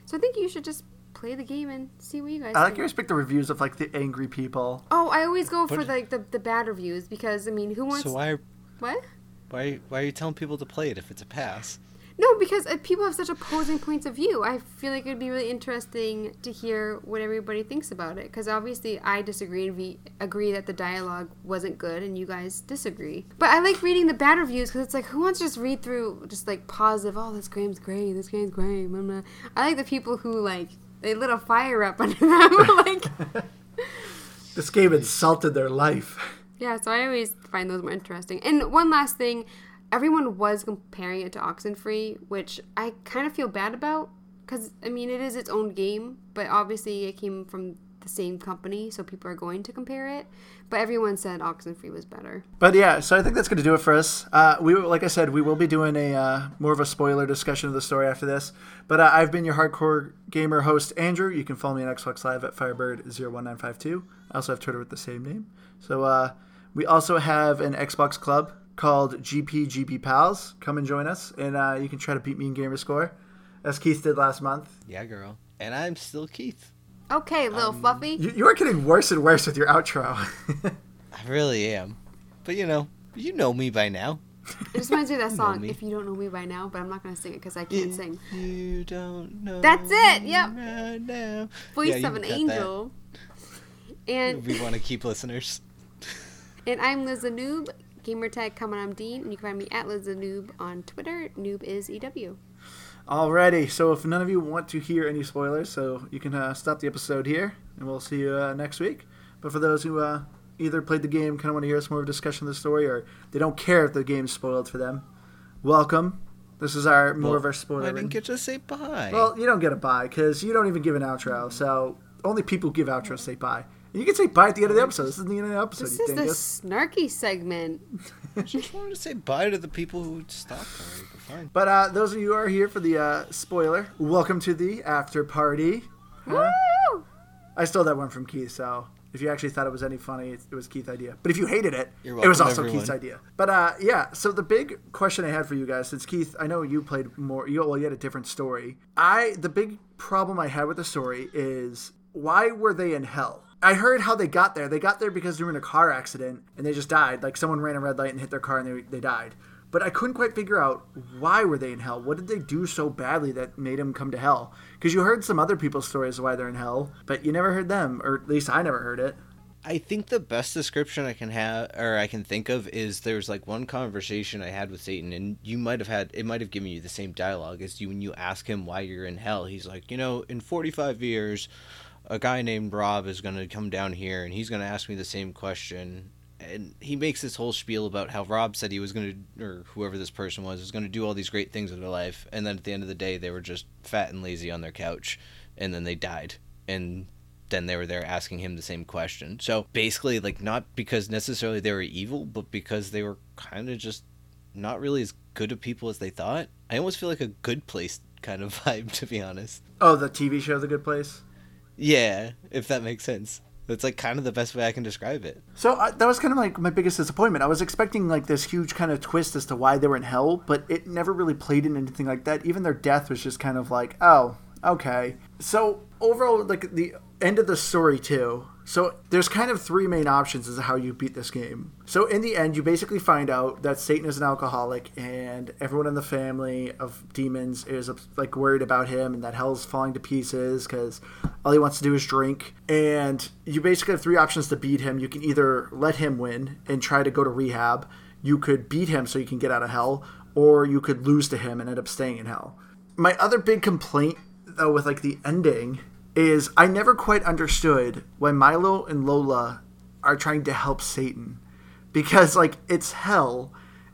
So I think you should just play the game and see what you guys. I like think. you always pick the reviews of like the angry people. Oh, I always go for like the, the bad reviews because I mean, who wants So why what? why why are you telling people to play it if it's a pass? No, because uh, people have such opposing points of view. I feel like it'd be really interesting to hear what everybody thinks about it. Because obviously, I disagree and we agree that the dialogue wasn't good, and you guys disagree. But I like reading the bad reviews because it's like, who wants to just read through just like positive? Oh, this game's great. This game's great. blah, blah." I like the people who like they lit a fire up under them. like, This game insulted their life. Yeah, so I always find those more interesting. And one last thing, everyone was comparing it to Oxenfree, which I kind of feel bad about because I mean it is its own game, but obviously it came from the same company, so people are going to compare it. But everyone said Oxenfree was better. But yeah, so I think that's going to do it for us. Uh, we, like I said, we will be doing a uh, more of a spoiler discussion of the story after this. But uh, I've been your hardcore gamer host, Andrew. You can follow me on Xbox Live at Firebird01952. I also have Twitter with the same name. So uh, we also have an Xbox club called GP GP Pals. Come and join us, and uh, you can try to beat me in gamer score, as Keith did last month. Yeah, girl. And I'm still Keith. Okay, little fluffy. You, you are getting worse and worse with your outro. I really am. But you know, you know me by now. It just reminds me of that song. If you don't know me by now, but I'm not gonna sing it because I can't sing. You don't know. That's it, yep. me now. Voice Yeah, of an can cut that. angel. And We want to keep listeners. And I'm Liz the Noob. Gamertag coming I'm Dean, and you can find me at Liz the Noob on Twitter. Noob is EW. Alrighty, so if none of you want to hear any spoilers, so you can uh, stop the episode here, and we'll see you uh, next week. But for those who uh, either played the game, kind of want to hear some more of a discussion of the story, or they don't care if the game's spoiled for them, welcome. This is our more of our spoiler. I didn't get to say bye. well, you don't get a bye because you don't even give an outro. So only people who give outros say bye. And you can say bye at the end of the episode. This is the end of the episode. This you is the dingus. snarky segment. I just wanted to say bye to the people who stopped already. But fine. But uh, those of you who are here for the uh, spoiler, welcome to the after party. Huh? Woo! I stole that one from Keith, so if you actually thought it was any funny, it, it was Keith's idea. But if you hated it, You're it was also everyone. Keith's idea. But uh, yeah, so the big question I had for you guys, since Keith, I know you played more. You well, you had a different story. I the big problem I had with the story is why were they in hell? I heard how they got there. They got there because they were in a car accident and they just died. Like someone ran a red light and hit their car and they, they died. But I couldn't quite figure out why were they in hell. What did they do so badly that made them come to hell? Because you heard some other people's stories of why they're in hell, but you never heard them, or at least I never heard it. I think the best description I can have or I can think of is there's like one conversation I had with Satan and you might have had it might have given you the same dialogue as you when you ask him why you're in hell. He's like, you know, in 45 years a guy named Rob is going to come down here and he's going to ask me the same question and he makes this whole spiel about how Rob said he was going to, or whoever this person was, was going to do all these great things in their life, and then at the end of the day, they were just fat and lazy on their couch, and then they died, and then they were there asking him the same question. So basically, like not because necessarily they were evil, but because they were kind of just not really as good of people as they thought. I almost feel like a good place kind of vibe, to be honest. Oh, the TV show, The Good Place. Yeah, if that makes sense. That's like kind of the best way I can describe it. So uh, that was kind of like my biggest disappointment. I was expecting like this huge kind of twist as to why they were in hell, but it never really played in anything like that. Even their death was just kind of like, oh, okay. So overall, like the end of the story too. So there's kind of three main options as to how you beat this game. So in the end, you basically find out that Satan is an alcoholic, and everyone in the family of demons is like worried about him, and that hell's falling to pieces because all he wants to do is drink. And you basically have three options to beat him. You can either let him win and try to go to rehab. You could beat him so you can get out of hell, or you could lose to him and end up staying in hell. My other big complaint though with like the ending is I never quite understood why Milo and Lola are trying to help Satan because like it's hell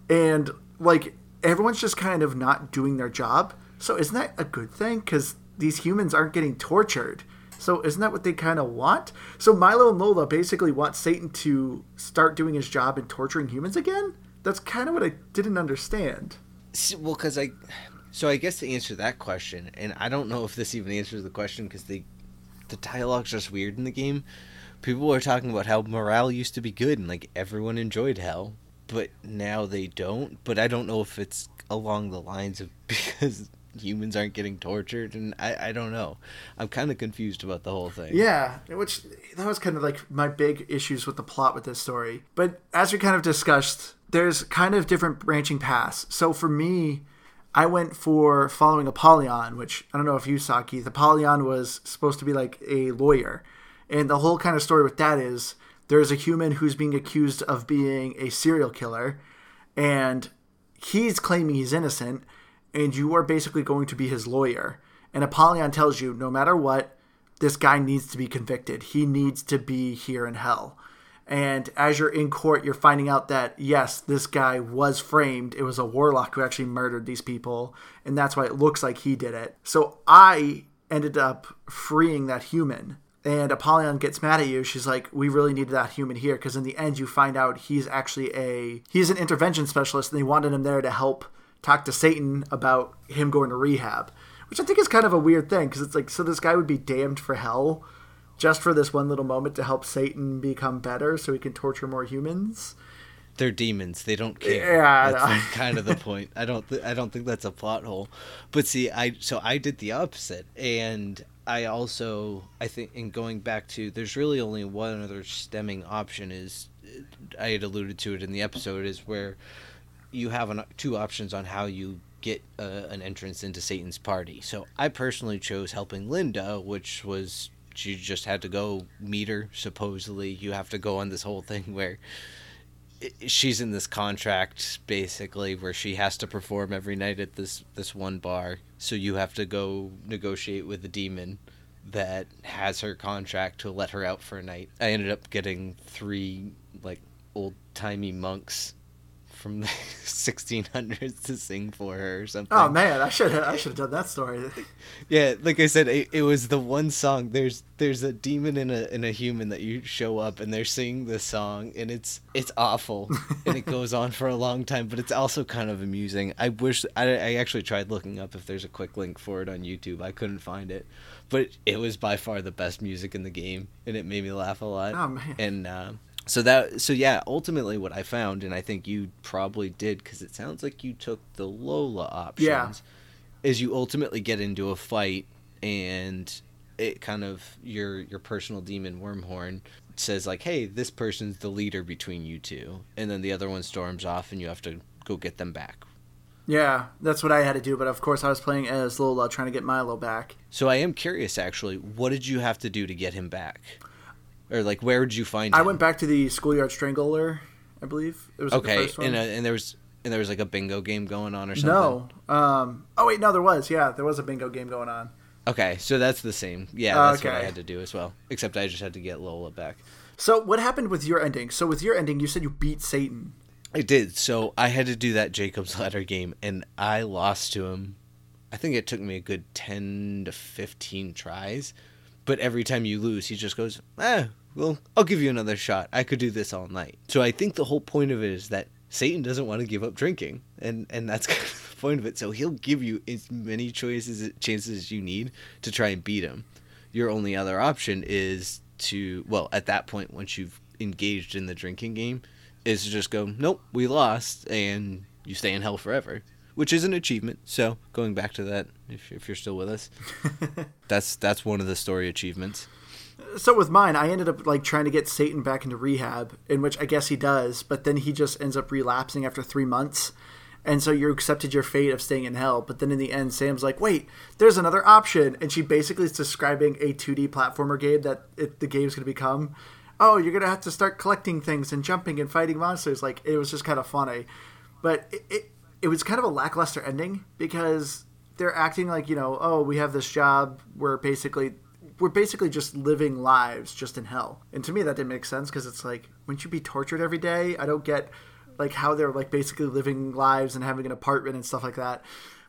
and like everyone's just kind of not doing their job. So isn't that a good thing cuz these humans aren't getting tortured? So isn't that what they kind of want? So Milo and Lola basically want Satan to start doing his job and torturing humans again? That's kind of what I didn't understand. Well, cuz I so I guess to answer that question, and I don't know if this even answers the question because the the dialogue's just weird in the game. People are talking about how morale used to be good and like everyone enjoyed hell, but now they don't. But I don't know if it's along the lines of because humans aren't getting tortured and I, I don't know i'm kind of confused about the whole thing yeah which that was kind of like my big issues with the plot with this story but as we kind of discussed there's kind of different branching paths so for me I went for following Apollyon, which I don't know if you saw, Keith. Apollyon was supposed to be like a lawyer. And the whole kind of story with that is there's a human who's being accused of being a serial killer, and he's claiming he's innocent, and you are basically going to be his lawyer. And Apollyon tells you no matter what, this guy needs to be convicted. He needs to be here in hell. And as you're in court, you're finding out that, yes, this guy was framed. It was a warlock who actually murdered these people. And that's why it looks like he did it. So I ended up freeing that human. And Apollyon gets mad at you. She's like, "We really needed that human here because in the end, you find out he's actually a he's an intervention specialist, and they wanted him there to help talk to Satan about him going to rehab, which I think is kind of a weird thing because it's like, so this guy would be damned for hell just for this one little moment to help Satan become better so he can torture more humans. They're demons. They don't care. Yeah, that's kind of the point. I don't. Th- I don't think that's a plot hole. But see, I so I did the opposite, and I also I think in going back to there's really only one other stemming option is I had alluded to it in the episode is where you have an, two options on how you get uh, an entrance into Satan's party. So I personally chose helping Linda, which was she just had to go meet her. Supposedly, you have to go on this whole thing where she's in this contract basically where she has to perform every night at this this one bar. So you have to go negotiate with the demon that has her contract to let her out for a night. I ended up getting three like old timey monks from the 1600s to sing for her or something. Oh man, I should I should have done that story. yeah, like I said, it, it, was the one song. There's there's a demon and a and a human that you show up and they're singing this song and it's it's awful and it goes on for a long time, but it's also kind of amusing. I wish I, I actually tried looking up if there's a quick link for it on YouTube. I couldn't find it, but it was by far the best music in the game and it made me laugh a lot. Oh man, and. Uh, so that so yeah ultimately what i found and i think you probably did because it sounds like you took the lola options yeah. is you ultimately get into a fight and it kind of your your personal demon wormhorn says like hey this person's the leader between you two and then the other one storms off and you have to go get them back yeah, that's what I had to do, but of course I was playing as Lola trying to get Milo back. So I am curious actually, what did you have to do to get him back? Or like where would you find? It? I him? went back to the schoolyard strangler, I believe it was like, the Okay, first one. and uh, and there was and there was like a bingo game going on or something. no, um, oh wait, no, there was. Yeah, there was a bingo game going on. Okay, so that's the same. Yeah, that's what I had to do as well. Except I just had to get Lola back. So what happened with your ending? So with your ending, you said you beat Satan. I did. So I had to do that Jacob's Ladder game, and I lost to him. I think it took me a good ten to fifteen tries, but every time you lose, he just goes, "Ah, well, I'll give you another shot. I could do this all night." So I think the whole point of it is that Satan doesn't want to give up drinking, and and that's kind of the point of it. So he'll give you as many choices chances as you need to try and beat him. Your only other option is to well, at that point, once you've engaged in the drinking game, is to just go, nope, we lost, and you stay in hell forever, which is an achievement. So going back to that, if, if you're still with us, that's that's one of the story achievements. So with mine, I ended up like trying to get Satan back into rehab, in which I guess he does, but then he just ends up relapsing after three months. And so you accepted your fate of staying in hell, but then in the end, Sam's like, "Wait, there's another option," and she basically is describing a 2D platformer game that it, the game's going to become. Oh, you're going to have to start collecting things and jumping and fighting monsters. Like it was just kind of funny, but it, it it was kind of a lackluster ending because they're acting like you know, oh, we have this job. We're basically we're basically just living lives just in hell. And to me, that didn't make sense because it's like, wouldn't you be tortured every day? I don't get like how they're like basically living lives and having an apartment and stuff like that.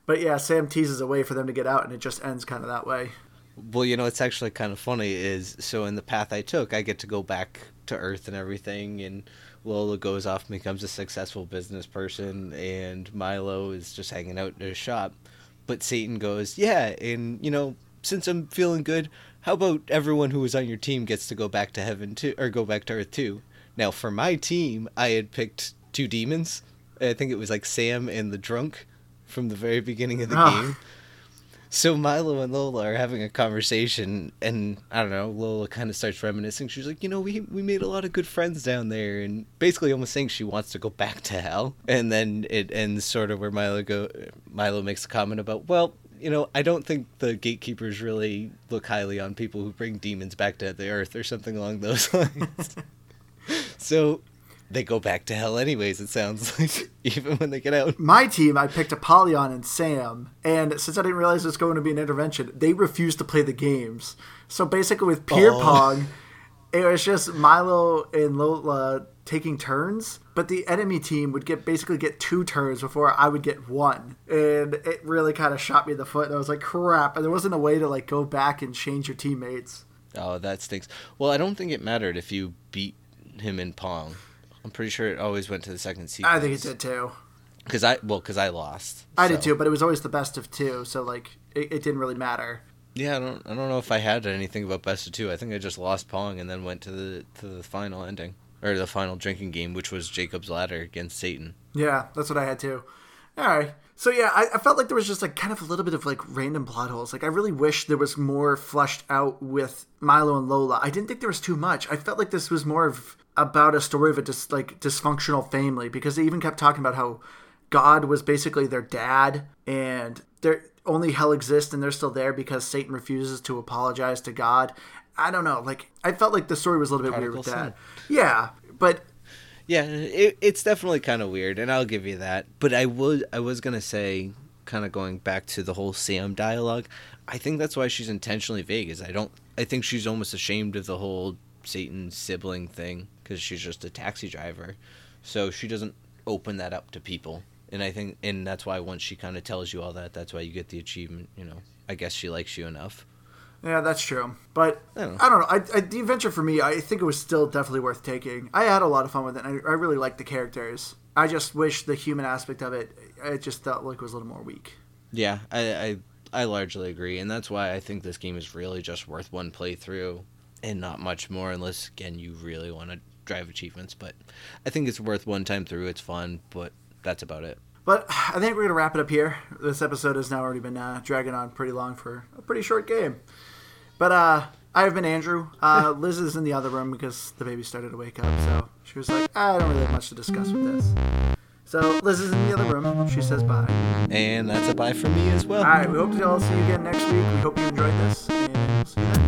But yeah, Sam teases a way for them to get out, and it just ends kind of that way. Well, you know, it's actually kind of funny. Is so in the path I took, I get to go back to Earth and everything, and Lola goes off and becomes a successful business person, and Milo is just hanging out in his shop. But Satan goes, yeah, and you know, since I'm feeling good, how about everyone who was on your team gets to go back to heaven too, or go back to Earth too? Now, for my team, I had picked two demons. I think it was like Sam and the drunk from the very beginning of the Ah. game. So Milo and Lola are having a conversation, and I don't know. Lola kind of starts reminiscing. She's like, you know, we we made a lot of good friends down there, and basically almost saying she wants to go back to hell. And then it ends sort of where Milo go. Milo makes a comment about, well, you know, I don't think the gatekeepers really look highly on people who bring demons back to the earth or something along those lines. so they go back to hell anyways. It sounds like even when they get out. My team, I picked Apollyon and Sam, and since I didn't realize it was going to be an intervention, they refused to play the games. So basically, with Pier Oh. Pong, it was just Milo and Lola taking turns, but the enemy team would get basically get two turns before I would get one, and it really kind of shot me in the foot. And I was like, "Crap!" And there wasn't a way to like go back and change your teammates. Oh, that stinks. Well, I don't think it mattered if you beat him in Pong. I'm pretty sure it always went to the second sequence. I think it did too. Because I well, because I lost. I did too, but it was always the best of two, so like it, it didn't really matter. Yeah, I don't. I don't know if I had anything about best of two. I think I just lost Pong and then went to the to the final ending or the final drinking game, which was Jacob's Ladder against Satan. Yeah, that's what I had too. All right. So yeah, I, I felt like there was just like kind of a little bit of like random plot holes. Like I really wish there was more fleshed out with Milo and Lola. I didn't think there was too much. I felt like this was more of about a story of a dis, like dysfunctional family because they even kept talking about how God was basically their dad and their only hell exists and they're still there because Satan refuses to apologize to God. I don't know. Like I felt like the story was a little bit weird with that. Yeah, but Yeah, it, it's definitely kind of weird, and I'll give you that. But I would, I was gonna say, kind of going back to the whole Sam dialogue. I think that's why she's intentionally vague. Is I don't, I think she's almost ashamed of the whole Satan sibling thing because she's just a taxi driver, so she doesn't open that up to people. And I think, and that's why once she kind of tells you all that, that's why you get the achievement. You know, I guess she likes you enough. Yeah, that's true. But I I don't don't know. know. I, I, the adventure for me, I think it was still definitely worth taking. I had a lot of fun with it. I, I really liked the characters. I just wish the human aspect of it, it just felt like it was a little more weak. Yeah, I, I I largely agree, and that's why I think this game is really just worth one playthrough and not much more, unless again you really want to drive achievements. But I think it's worth one time through. It's fun, but that's about it. But I think we're going to wrap it up here. This episode has now already been uh, dragging on pretty long for a pretty short game. But uh, I've been Andrew. Uh, Liz is in the other room because the baby started to wake up. So she was like, I don't really have much to discuss with this. So Liz is in the other room. She says bye. And that's a bye for me as well. All right, we hope to all see you again next week. We hope you enjoyed this.